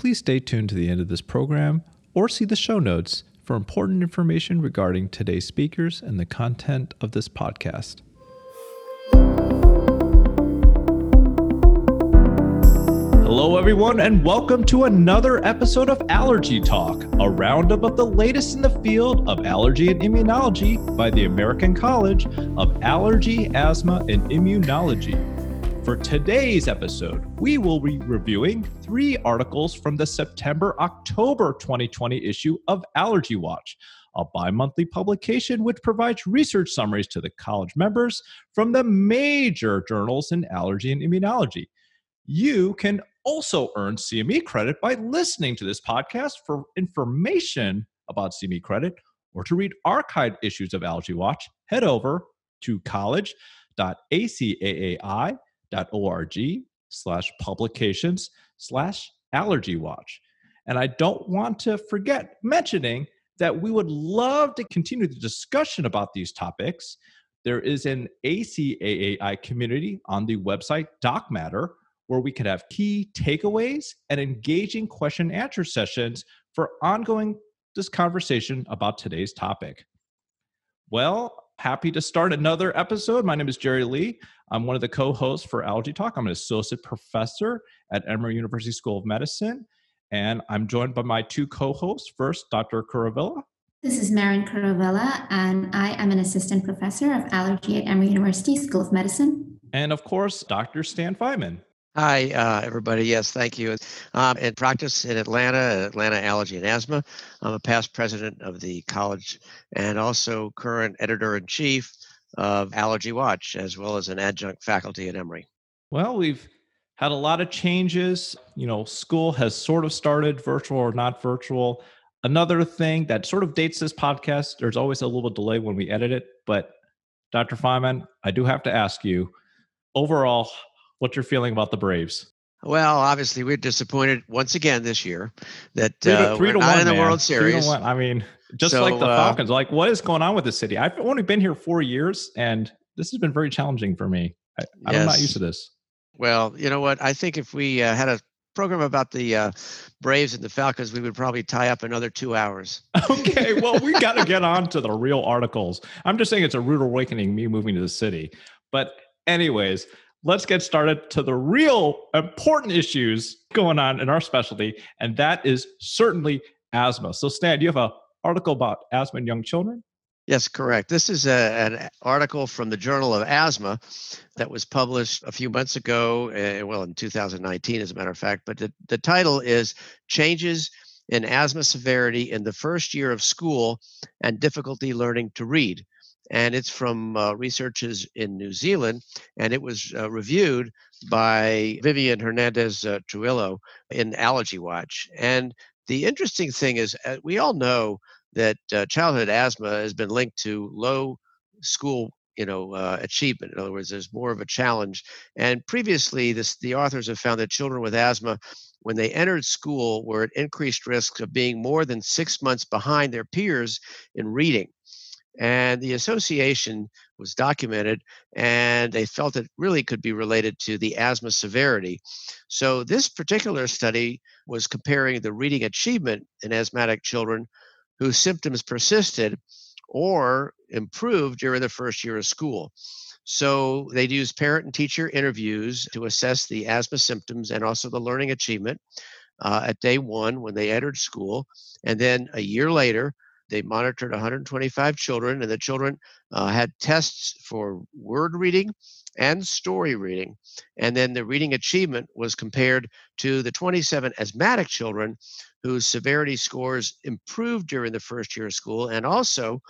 please stay tuned to the end of this program or see the show notes for important information regarding today's speakers and the content of this podcast. Hello, everyone, and welcome to another episode of Allergy Talk, a roundup of the latest in the field of allergy and immunology by the American College of Allergy, Asthma, and Immunology. For today's episode, we will be reviewing three articles from the September October 2020 issue of Allergy Watch, a bi monthly publication which provides research summaries to the college members from the major journals in allergy and immunology. You can also earn CME credit by listening to this podcast for information about CME credit or to read archived issues of Allergy Watch, head over to college.acaai.org slash publications slash allergy watch. And I don't want to forget mentioning that we would love to continue the discussion about these topics. There is an ACAAI community on the website DocMatter where we could have key takeaways and engaging question and answer sessions for ongoing this conversation about today's topic. Well, happy to start another episode. My name is Jerry Lee. I'm one of the co-hosts for Allergy Talk. I'm an associate professor at Emory University School of Medicine, and I'm joined by my two co-hosts. First, Dr. Kuruvilla. This is Marin Kuruvilla, and I am an assistant professor of allergy at Emory University School of Medicine. And of course, Dr. Stan Feynman. Hi, uh, everybody. Yes, thank you. Um, in practice in Atlanta, Atlanta Allergy and Asthma. I'm a past president of the college and also current editor in chief of Allergy Watch, as well as an adjunct faculty at Emory. Well, we've had a lot of changes. You know, school has sort of started virtual or not virtual. Another thing that sort of dates this podcast, there's always a little delay when we edit it. But Dr. Feynman, I do have to ask you overall, what's your feeling about the Braves? Well, obviously, we're disappointed once again this year that three to, uh, three we're to not one, in the man. World Series. I mean, just So, like the uh, Falcons. Like, what is going on with the city? I've only been here four years, and this has been very challenging for me. I, I'm not used to this. Well, you know what? I think if we uh, had a program about the uh, Braves and the Falcons, we would probably tie up another two hours. Okay, well, we got to get on to the real articles. I'm just saying it's a rude awakening, me moving to the city. But, anyways, let's get started to the real important issues going on in our specialty, and that is certainly asthma. So, Stan, you have an article about asthma in young children? Yes, correct. This is a, an article from the Journal of Asthma that was published a few months ago, uh, well, in 2019, as a matter of fact. But the, the title is Changes in Asthma Severity in the First Year of School and Difficulty Learning to Read. And it's from uh, researchers in New Zealand, and it was uh, reviewed by Vivian Hernandez uh, in Allergy Watch. And the interesting thing is, uh, we all know that uh, childhood asthma has been linked to low school you know uh, achievement. In other words there's more of a challenge. And previously this the authors have found that children with asthma when they entered school were at increased risk of being more than six months behind their peers in reading and the association was documented and they felt it really could be related to the asthma severity so this particular study was comparing the reading achievement in asthmatic children whose symptoms persisted or improved during the first year of school. So they'd use parent and teacher interviews to assess the asthma symptoms and also the learning achievement uh, at day one when they entered school. And then a year later, they monitored 125 children, and the children uh, had tests for word reading and story reading. And then the reading achievement was compared to the 27 asthmatic children whose severity scores improved during the first year of school, and also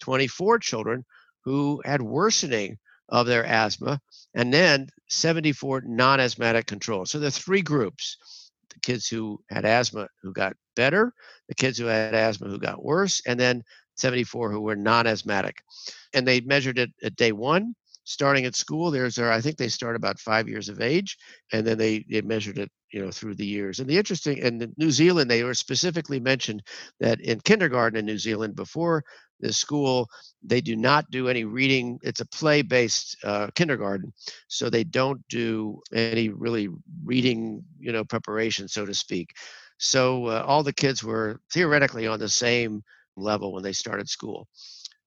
24 children who had worsening of their asthma, and then 74 non asthmatic controls. So are three groups the kids who had asthma who got better, the kids who had asthma who got worse, and then 74 who were non asthmatic. And they measured it at day one. Starting at school, there's, there, I think they start about five years of age, and then they, they measured it you know through the years and the interesting in New Zealand they were specifically mentioned that in kindergarten in New Zealand before this school, they do not do any reading. It's a play based uh, kindergarten. So they don't do any really reading, you know, preparation, so to speak. So uh, all the kids were theoretically on the same level when they started school.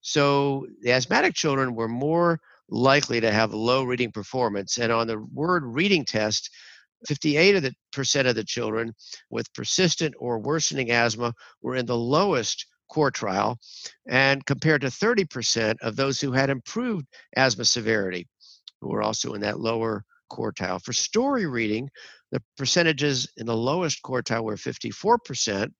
So the asthmatic children were more likely to have low reading performance. And on the word reading test, 58 of the percent of the children with persistent or worsening asthma were in the lowest quartile, and compared to 30% of those who had improved asthma severity, who were also in that lower quartile. For story reading, the percentages in the lowest quartile were 54%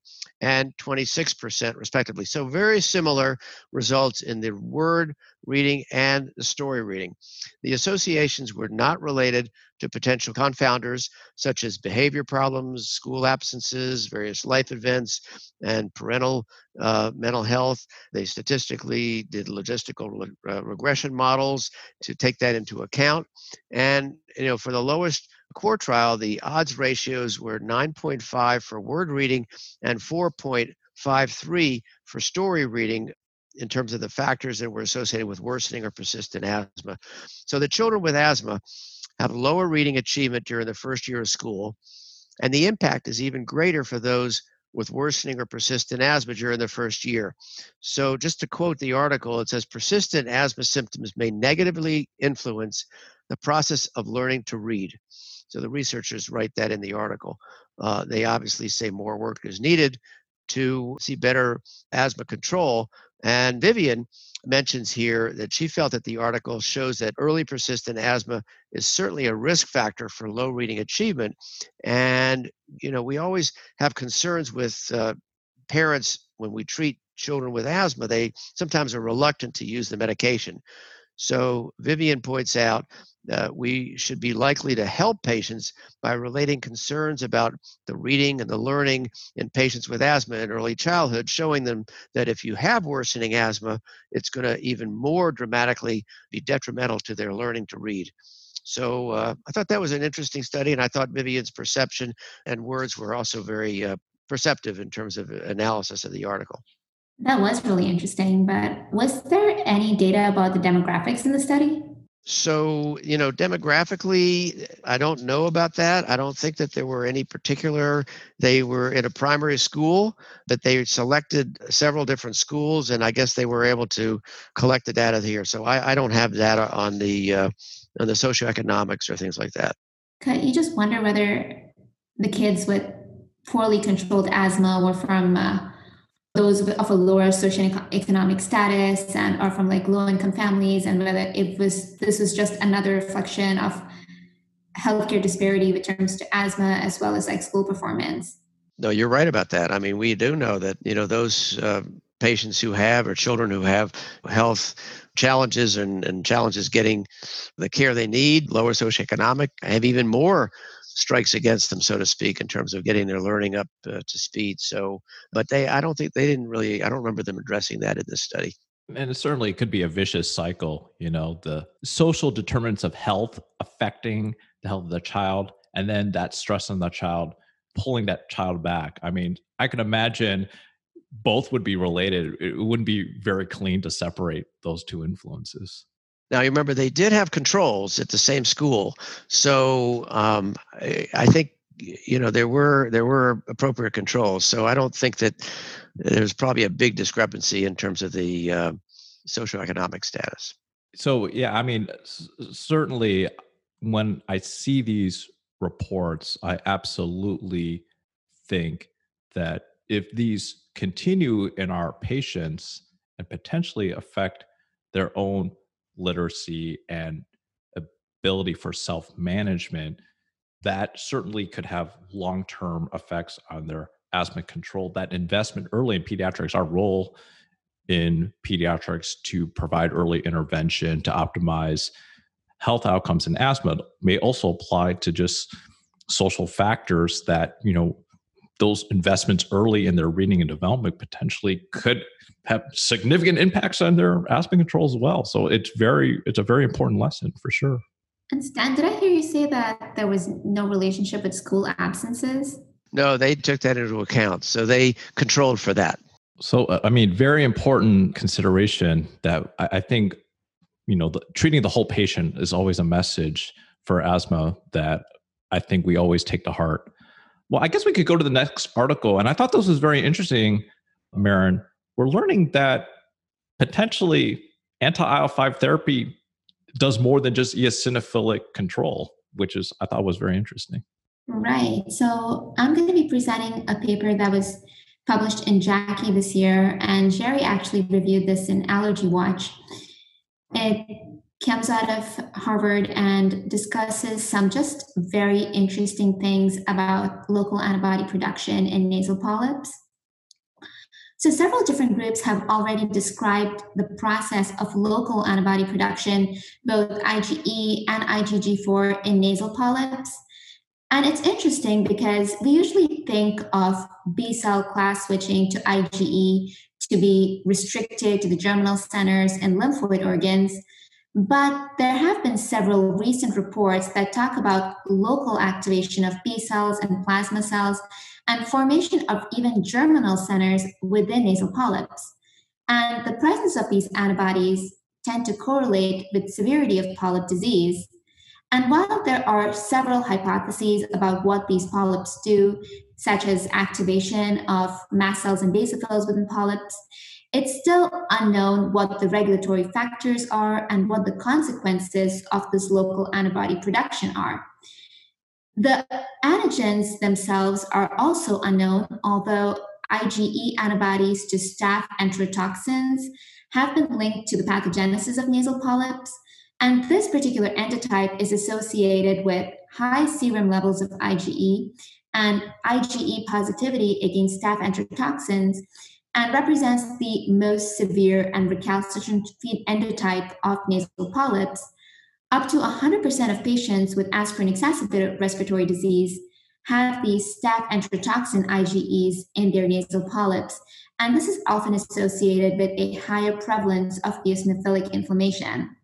and 26%, respectively. So, very similar results in the word reading and the story reading. The associations were not related to potential confounders such as behavior problems, school absences, various life events, and parental uh, mental health. They statistically did logistical uh, regression models to take that into account. And you know, for the lowest quartile, the odds ratios were 9.5 for word reading and 4.53 for story reading in terms of the factors that were associated with worsening or persistent asthma. So the children with asthma have lower reading achievement during the first year of school, and the impact is even greater for those with worsening or persistent asthma during the first year. So, just to quote the article, it says persistent asthma symptoms may negatively influence the process of learning to read. So the researchers write that in the article. Uh, they obviously say more work is needed to see better asthma control. And Vivian mentions here that she felt that the article shows that early persistent asthma is certainly a risk factor for low reading achievement. And, you know, we always have concerns with uh, parents when we treat children with asthma, they sometimes are reluctant to use the medication. So Vivian points out uh, we should be likely to help patients by relating concerns about the reading and the learning in patients with asthma in early childhood, showing them that if you have worsening asthma, it's going to even more dramatically be detrimental to their learning to read. So uh, I thought that was an interesting study, and I thought Vivian's perception and words were also very uh, perceptive in terms of analysis of the article. That was really interesting, but was there any data about the demographics in the study? So, you know, demographically, I don't know about that. I don't think that there were any particular, they were in a primary school, but they selected several different schools, and I guess they were able to collect the data here. So I, I don't have data on the, uh, on the socioeconomics or things like that. You just wonder whether the kids with poorly controlled asthma were from uh, those of a lower socioeconomic status and are from like low income families and whether it was this was just another reflection of healthcare disparity with terms to asthma as well as like school performance. No you're right about that. I mean we do know that you know those uh, patients who have or children who have health challenges and, and challenges getting the care they need lower socioeconomic have even more strikes against them, so to speak, in terms of getting their learning up uh, to speed. So, but they, I don't think they didn't really, I don't remember them addressing that in this study. And it certainly could be a vicious cycle, you know, the social determinants of health affecting the health of the child, and then that stress on the child pulling that child back. I mean, I can imagine both would be related. It wouldn't be very clean to separate those two influences. Now, you remember they did have controls at the same school, so um, I, I think you know there were there were appropriate controls. So I don't think that there's probably a big discrepancy in terms of the uh, socioeconomic status. So yeah, I mean, certainly when I see these reports, I absolutely think that if these continue in our patients and potentially affect their own literacy and ability for self management, that certainly could have long term effects on their asthma control. That investment early in pediatrics, our role in pediatrics to provide early intervention to optimize health outcomes in asthma may also apply to just social factors that you know those investments early in their reading and development potentially could have significant impacts on their asthma control as well. So it's very it's a very important lesson for sure. And Stan, did I hear you say that there was no relationship with school absences? No, they took that into account. So they controlled for that. So, uh, I mean, very important consideration that I, I think, you know, the, treating the whole patient is always a message for asthma that I think we always take to heart. Well, I guess we could go to the next article. And I thought this was very interesting, Maren. We're learning that potentially anti IL 5 therapy does more than just eosinophilic control, which is, I thought was very interesting. Right. So I'm going to be presenting a paper that was published in Jackie this year, and Jerry actually reviewed this in Allergy Watch. It comes out of Harvard and discusses some just very interesting things about local antibody production in nasal polyps. So, several different groups have already described the process of local antibody production, both IgE and IgG4 in nasal polyps. And it's interesting because we usually think of B cell class switching to IgE to be restricted to the germinal centers and lymphoid organs. But there have been several recent reports that talk about local activation of B cells and plasma cells and formation of even germinal centers within nasal polyps. And the presence of these antibodies tend to correlate with severity of polyp disease. And while there are several hypotheses about what these polyps do, such as activation of mast cells and basophils within polyps, it's still unknown what the regulatory factors are and what the consequences of this local antibody production are. The antigens themselves are also unknown, although IgE antibodies to staph enterotoxins have been linked to the pathogenesis of nasal polyps. And this particular endotype is associated with high serum levels of IgE and IgE positivity against staph enterotoxins and represents the most severe and recalcitrant endotype of nasal polyps. Up to 100% of patients with aspirin exacerbated respiratory disease have these staph enterotoxin IgEs in their nasal polyps, and this is often associated with a higher prevalence of eosinophilic inflammation.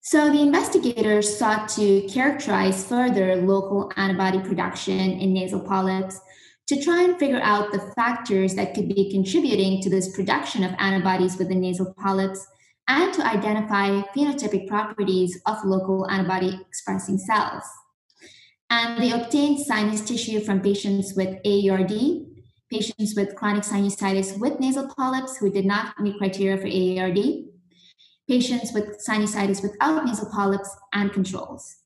So the investigators sought to characterize further local antibody production in nasal polyps to try and figure out the factors that could be contributing to this production of antibodies within nasal polyps and to identify phenotypic properties of local antibody expressing cells. And they obtained sinus tissue from patients with AARD, patients with chronic sinusitis with nasal polyps who did not meet criteria for AARD, patients with sinusitis without nasal polyps, and controls.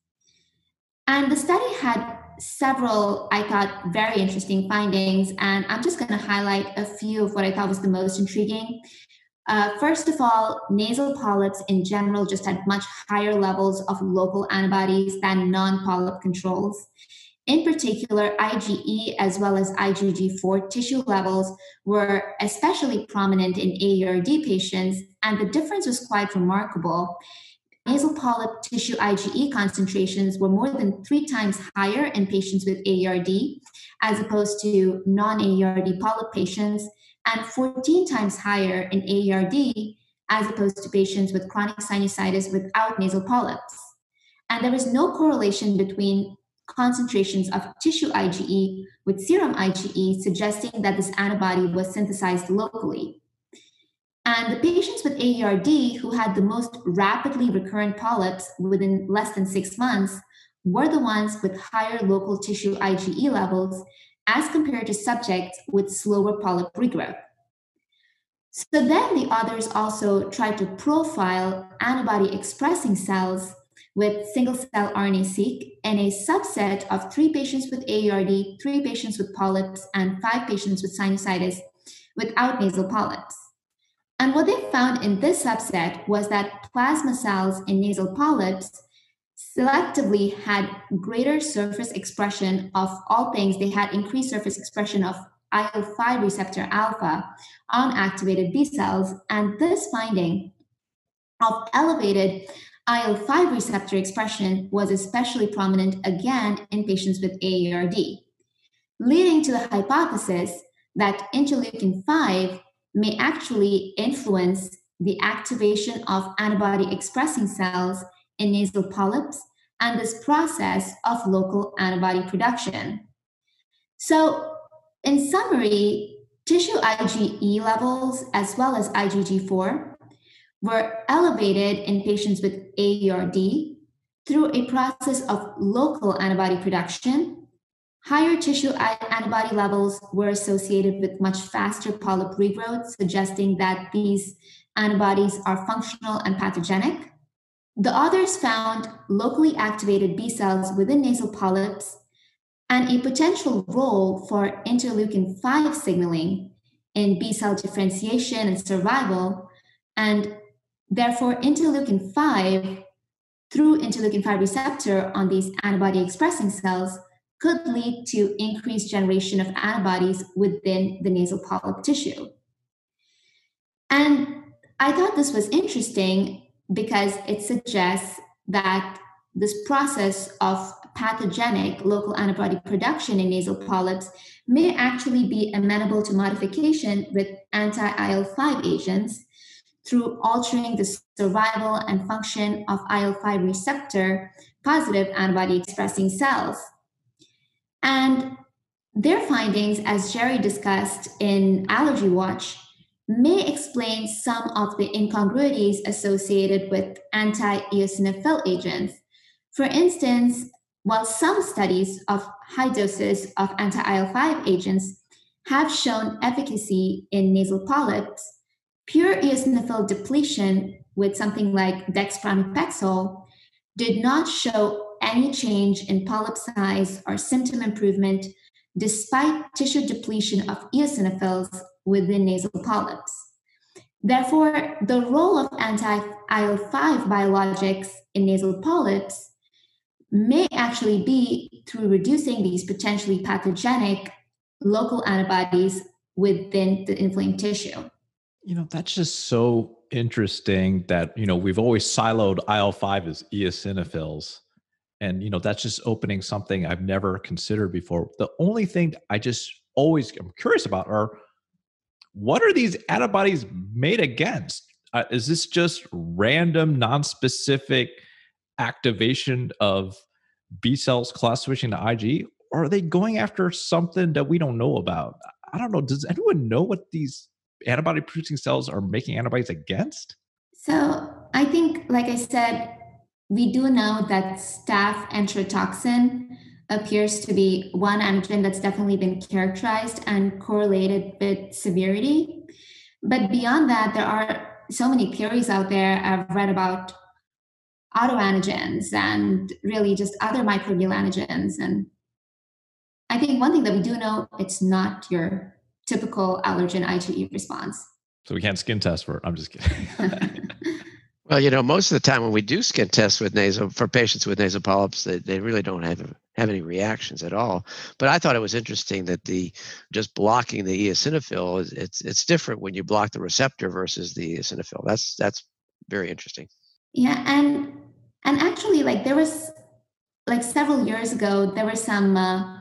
And the study had several, I thought, very interesting findings, and I'm just going to highlight a few of what I thought was the most intriguing. Uh, first of all, nasal polyps in general just had much higher levels of local antibodies than non polyp controls. In particular, IgE as well as IgG4 tissue levels were especially prominent in AARD patients, and the difference was quite remarkable nasal polyp tissue IgE concentrations were more than three times higher in patients with AARD as opposed to non AARD polyp patients, and 14 times higher in AARD as opposed to patients with chronic sinusitis without nasal polyps. And there was no correlation between concentrations of tissue IgE with serum IgE, suggesting that this antibody was synthesized locally. And the patients with AERD who had the most rapidly recurrent polyps within less than six months were the ones with higher local tissue IgE levels as compared to subjects with slower polyp regrowth. So then the authors also tried to profile antibody expressing cells with single cell RNA seq in a subset of three patients with AARD, three patients with polyps, and five patients with sinusitis without nasal polyps. And what they found in this subset was that plasma cells in nasal polyps selectively had greater surface expression of all things. They had increased surface expression of IL 5 receptor alpha on activated B cells. And this finding of elevated IL 5 receptor expression was especially prominent again in patients with AERD, leading to the hypothesis that interleukin 5 may actually influence the activation of antibody expressing cells in nasal polyps and this process of local antibody production. So, in summary, tissue IgE levels as well as IgG4 were elevated in patients with AERD through a process of local antibody production. Higher tissue antibody levels were associated with much faster polyp regrowth, suggesting that these antibodies are functional and pathogenic. The authors found locally activated B cells within nasal polyps and a potential role for interleukin 5 signaling in B cell differentiation and survival, and therefore interleukin 5 through interleukin 5 receptor on these antibody expressing cells could lead to increased generation of antibodies within the nasal polyp tissue. And I thought this was interesting because it suggests that this process of pathogenic local antibody production in nasal polyps may actually be amenable to modification with anti IL 5 agents through altering the survival and function of IL 5 receptor positive antibody expressing cells. And their findings, as Jerry discussed in Allergy Watch, may explain some of the incongruities associated with anti eosinophil agents. For instance, while some studies of high doses of anti IL 5 agents have shown efficacy in nasal polyps, pure eosinophil depletion with something like dexpramipexole did not show any change in polyp size or symptom improvement despite tissue depletion of eosinophils within nasal polyps. Therefore, the role of anti IL 5 biologics in nasal polyps may actually be through reducing these potentially pathogenic local antibodies within the inflamed tissue. You know, that's just so interesting that, you know, we've always siloed IL 5 as eosinophils. And, you know, that's just opening something I've never considered before. The only thing I just always am curious about are what are these antibodies made against? Uh, is this just random, non-specific activation of B cells class switching to IG, or are they going after something that we don't know about? I don't know. Does anyone know what these antibody producing cells are making antibodies against? So I think, like I said, we do know that staph enterotoxin appears to be one antigen that's definitely been characterized and correlated with severity. But beyond that, there are so many theories out there. I've read about autoantigens and really just other microbial antigens. And I think one thing that we do know, it's not your typical allergen IgE response. So we can't skin test for it. I'm just kidding. well, you know, most of the time when we do skin tests with nasal for patients with nasal polyps, they, they really don't have have any reactions at all. But I thought it was interesting that the just blocking the eosinophil is it's it's different when you block the receptor versus the eosinophil. That's that's very interesting. Yeah, and and actually, like there was like several years ago, there were some uh,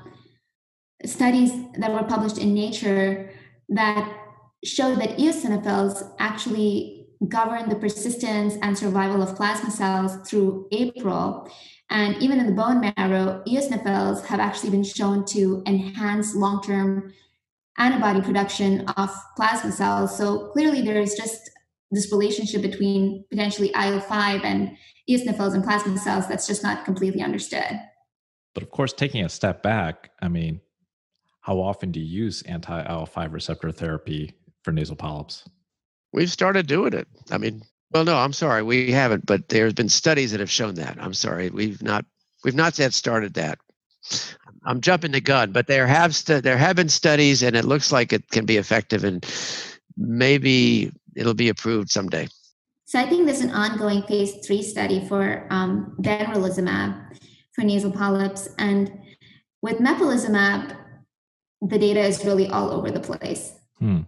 studies that were published in Nature that showed that eosinophils actually govern the persistence and survival of plasma cells through APRIL. And even in the bone marrow, eosinophils have actually been shown to enhance long term antibody production of plasma cells. So clearly, there is just this relationship between potentially IL 5 and eosinophils and plasma cells that's just not completely understood. But of course, taking a step back, I mean, how often do you use anti IL 5 receptor therapy for nasal polyps? We've started doing it. I mean, well, no, I'm sorry, we haven't. But there's been studies that have shown that. I'm sorry, we've not we've not yet started that. I'm jumping the gun, but there have st- there have been studies, and it looks like it can be effective, and maybe it'll be approved someday. So I think there's an ongoing phase three study for um, benralizumab for nasal polyps, and with mepolizumab, the data is really all over the place. Hmm.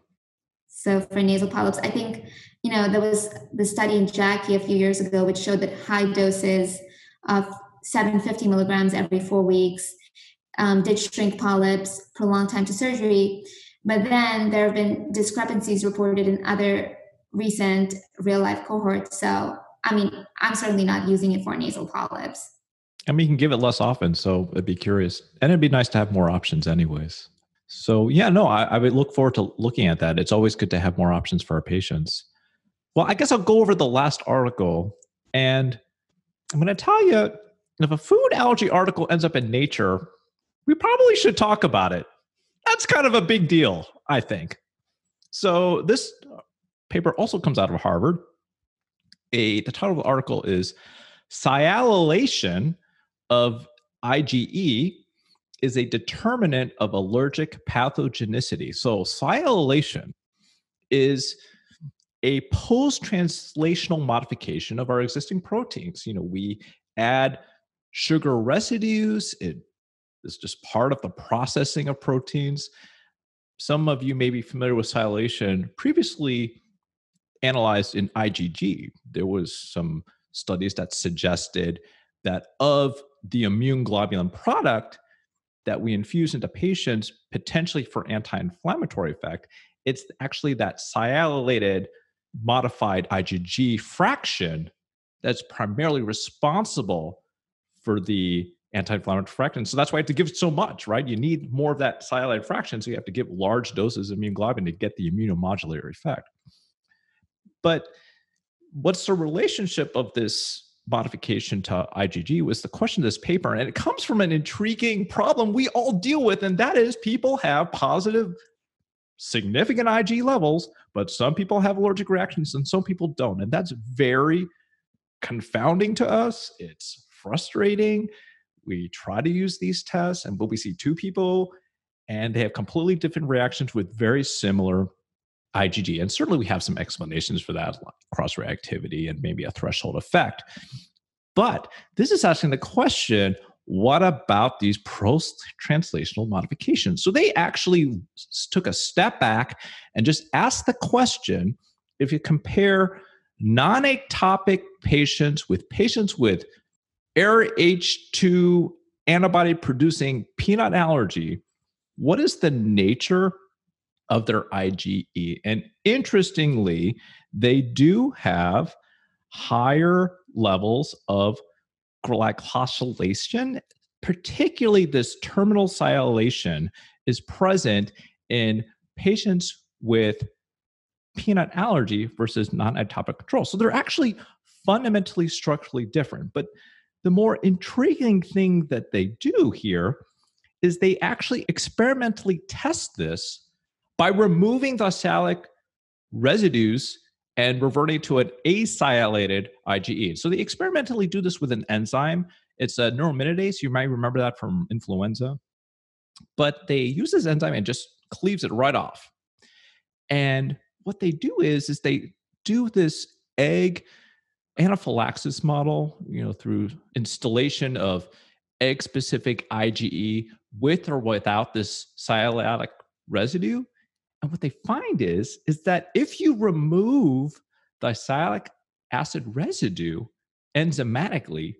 So for nasal polyps, I think, you know, there was the study in Jackie a few years ago, which showed that high doses of 750 milligrams every four weeks um, did shrink polyps, prolong time to surgery. But then there have been discrepancies reported in other recent real life cohorts. So, I mean, I'm certainly not using it for nasal polyps. I mean, you can give it less often, so it'd be curious. And it'd be nice to have more options, anyways. So yeah, no, I, I would look forward to looking at that. It's always good to have more options for our patients. Well, I guess I'll go over the last article, and I'm going to tell you if a food allergy article ends up in Nature, we probably should talk about it. That's kind of a big deal, I think. So this paper also comes out of Harvard. A the title of the article is Sialylation of IgE is a determinant of allergic pathogenicity. So sialylation is a post-translational modification of our existing proteins. You know, we add sugar residues. It is just part of the processing of proteins. Some of you may be familiar with sialylation previously analyzed in IgG. There was some studies that suggested that of the immune globulin product that we infuse into patients potentially for anti-inflammatory effect, it's actually that sialylated modified IgG fraction that's primarily responsible for the anti-inflammatory. And so that's why you have to give so much, right? You need more of that sialylated fraction. So you have to give large doses of immune globulin to get the immunomodulatory effect. But what's the relationship of this modification to IgG was the question of this paper. And it comes from an intriguing problem we all deal with, and that is people have positive, significant IG levels, but some people have allergic reactions and some people don't. And that's very confounding to us. It's frustrating. We try to use these tests, and but we see two people and they have completely different reactions with very similar IgG. And certainly we have some explanations for that, cross reactivity and maybe a threshold effect. But this is asking the question what about these post translational modifications? So they actually took a step back and just asked the question if you compare non atopic patients with patients with AirH2 antibody producing peanut allergy, what is the nature of their IgE. And interestingly, they do have higher levels of glycosylation, particularly this terminal sialylation is present in patients with peanut allergy versus non-atopic control. So they're actually fundamentally structurally different. But the more intriguing thing that they do here is they actually experimentally test this by removing the sialic residues and reverting to an acylated IgE. So they experimentally do this with an enzyme. It's a neuraminidase. You might remember that from influenza. But they use this enzyme and just cleaves it right off. And what they do is, is they do this egg anaphylaxis model, you know, through installation of egg specific IgE with or without this sialylatic residue. And what they find is, is that if you remove the sialic acid residue enzymatically,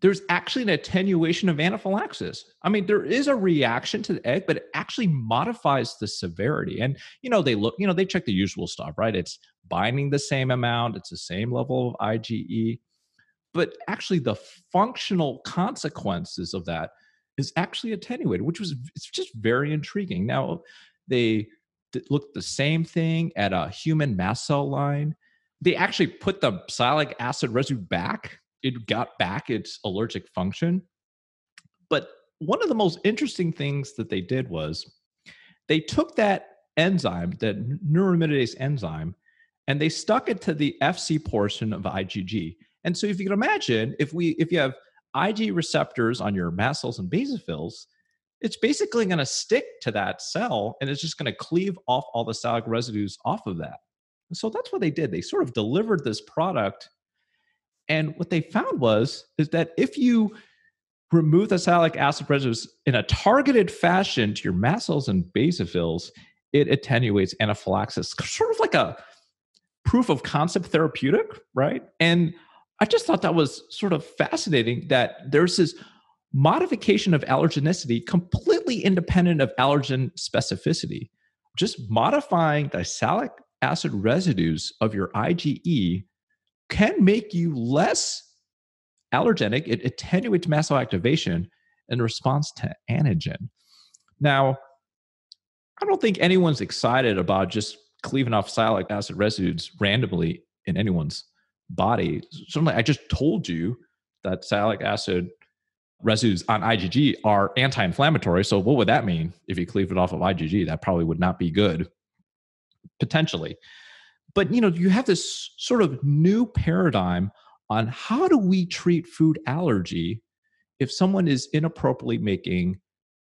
there's actually an attenuation of anaphylaxis. I mean, there is a reaction to the egg, but it actually modifies the severity. And you know, they look, you know, they check the usual stuff, right? It's binding the same amount, it's the same level of IgE, but actually the functional consequences of that is actually attenuated, which was it's just very intriguing. Now, they looked the same thing at a human mast cell line. They actually put the sialic acid residue back. It got back its allergic function. But one of the most interesting things that they did was they took that enzyme, that neuraminidase enzyme, and they stuck it to the FC portion of IgG. And so if you can imagine, if we if you have Ig receptors on your mast cells and basophils, it's basically going to stick to that cell and it's just going to cleave off all the sialic residues off of that. so that's what they did. They sort of delivered this product. And what they found was is that if you remove the sialic acid residues in a targeted fashion to your mast cells and basophils, it attenuates anaphylaxis, sort of like a proof of concept therapeutic, right? And I just thought that was sort of fascinating that there's this modification of allergenicity completely independent of allergen specificity. Just modifying the sialic acid residues of your IgE can make you less allergenic. It attenuates mast cell activation in response to antigen. Now, I don't think anyone's excited about just cleaving off sialic acid residues randomly in anyone's body. Certainly, I just told you that sialic acid residues on IgG are anti-inflammatory. So what would that mean if you cleave it off of IgG? That probably would not be good, potentially. But you know, you have this sort of new paradigm on how do we treat food allergy if someone is inappropriately making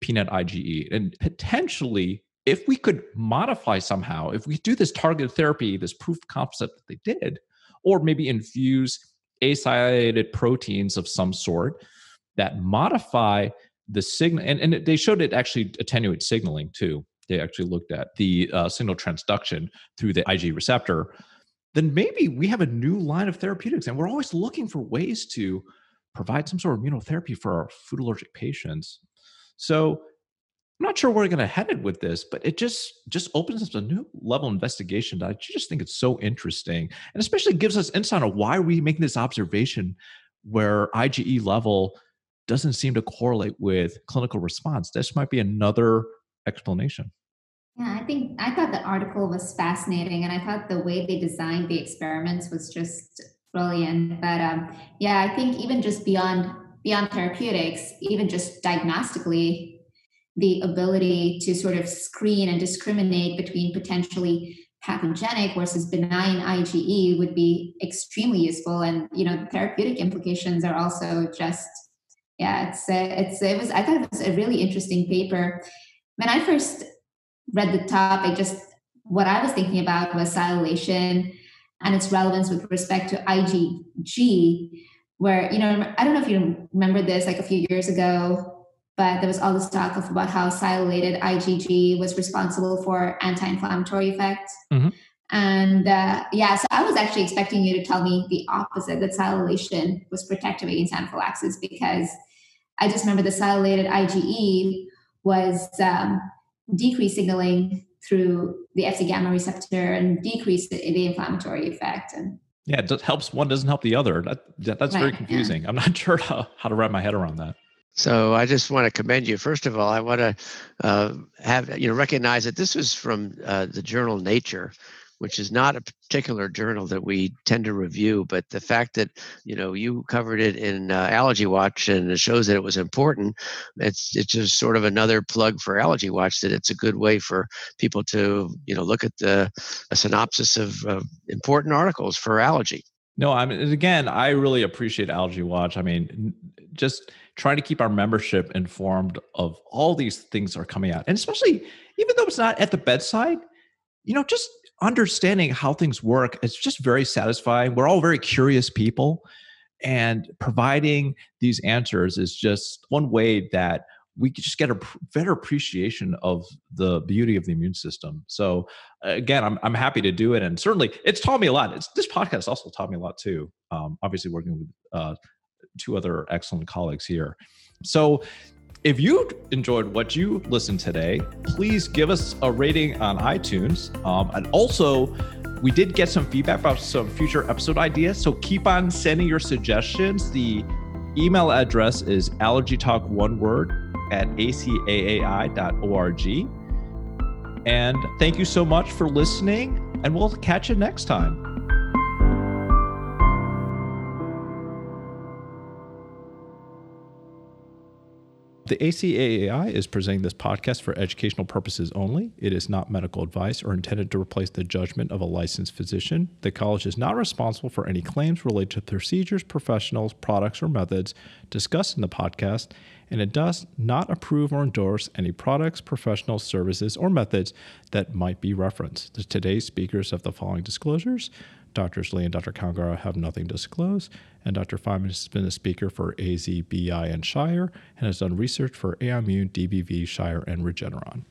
peanut IgE and potentially if we could modify somehow, if we do this targeted therapy, this proof of concept that they did, or maybe infuse acylated proteins of some sort that modify the signal, and, and they showed it actually attenuate signaling too. They actually looked at the uh, signal transduction through the Ig receptor. Then maybe we have a new line of therapeutics, and we're always looking for ways to provide some sort of immunotherapy for our food allergic patients. So I'm not sure where we're going to head it with this, but it just just opens up a new level of investigation that I just think it's so interesting, and especially gives us insight on why we making this observation where IgE level doesn't seem to correlate with clinical response. This might be another explanation. Yeah, I think I thought the article was fascinating, and I thought the way they designed the experiments was just brilliant. But um, yeah, I think even just beyond beyond therapeutics, even just diagnostically, the ability to sort of screen and discriminate between potentially pathogenic versus benign IgE would be extremely useful. And you know, the therapeutic implications are also just yeah, it's it's it was I thought it was a really interesting paper. When I first read the topic, just what I was thinking about was sialation and its relevance with respect to IgG, where you know I don't know if you remember this like a few years ago but there was all this talk of about how sialylated IgG was responsible for anti-inflammatory effects. Mm-hmm. And uh, yeah, so I was actually expecting you to tell me the opposite that sialylation was protective against anaphylaxis because I just remember the sialylated IgE was um, decreased signaling through the Fc gamma receptor and decreased the, the inflammatory effect. And yeah, it helps one doesn't help the other. That, that's right, very confusing. Yeah. I'm not sure how, how to wrap my head around that. So I just want to commend you. First of all, I want to uh, have you know recognize that this was from uh, the journal Nature, which is not a particular journal that we tend to review. But the fact that you know you covered it in uh, Allergy Watch and it shows that it was important. It's it's just sort of another plug for Allergy Watch that it's a good way for people to you know look at the a synopsis of important articles for allergy. No, I mean again, I really appreciate Allergy Watch. I mean, just trying to keep our membership informed of all these things that are coming out. And especially, even though it's not at the bedside, you know, just understanding how things work is just very satisfying. We're all very curious people. And providing these answers is just one way that we just get a better appreciation of the beauty of the immune system. So again, I'm, I'm happy to do it. And certainly it's taught me a lot. It's, this podcast also taught me a lot too. Um, obviously working with uh, two other excellent colleagues here. So if you enjoyed what you listened today, please give us a rating on iTunes. Um, and also, we did get some feedback about some future episode ideas. So keep on sending your suggestions. The email address is allergytalk one word at acaai.org. And thank you so much for listening, and we'll catch you next time. The ACAAI is presenting this podcast for educational purposes only. It is not medical advice or intended to replace the judgment of a licensed physician. The college is not responsible for any claims related to procedures, professionals, products, or methods discussed in the podcast, and it does not approve or endorse any products, professionals, services, or methods that might be referenced. Today's speakers have the following disclosures. Doctors Lee and Dr. Kangara have nothing to disclose, and Dr. Feynman has been a speaker for AZ, BI, and Shire, and has done research for Aimmune, DBV, Shire, and Regeneron.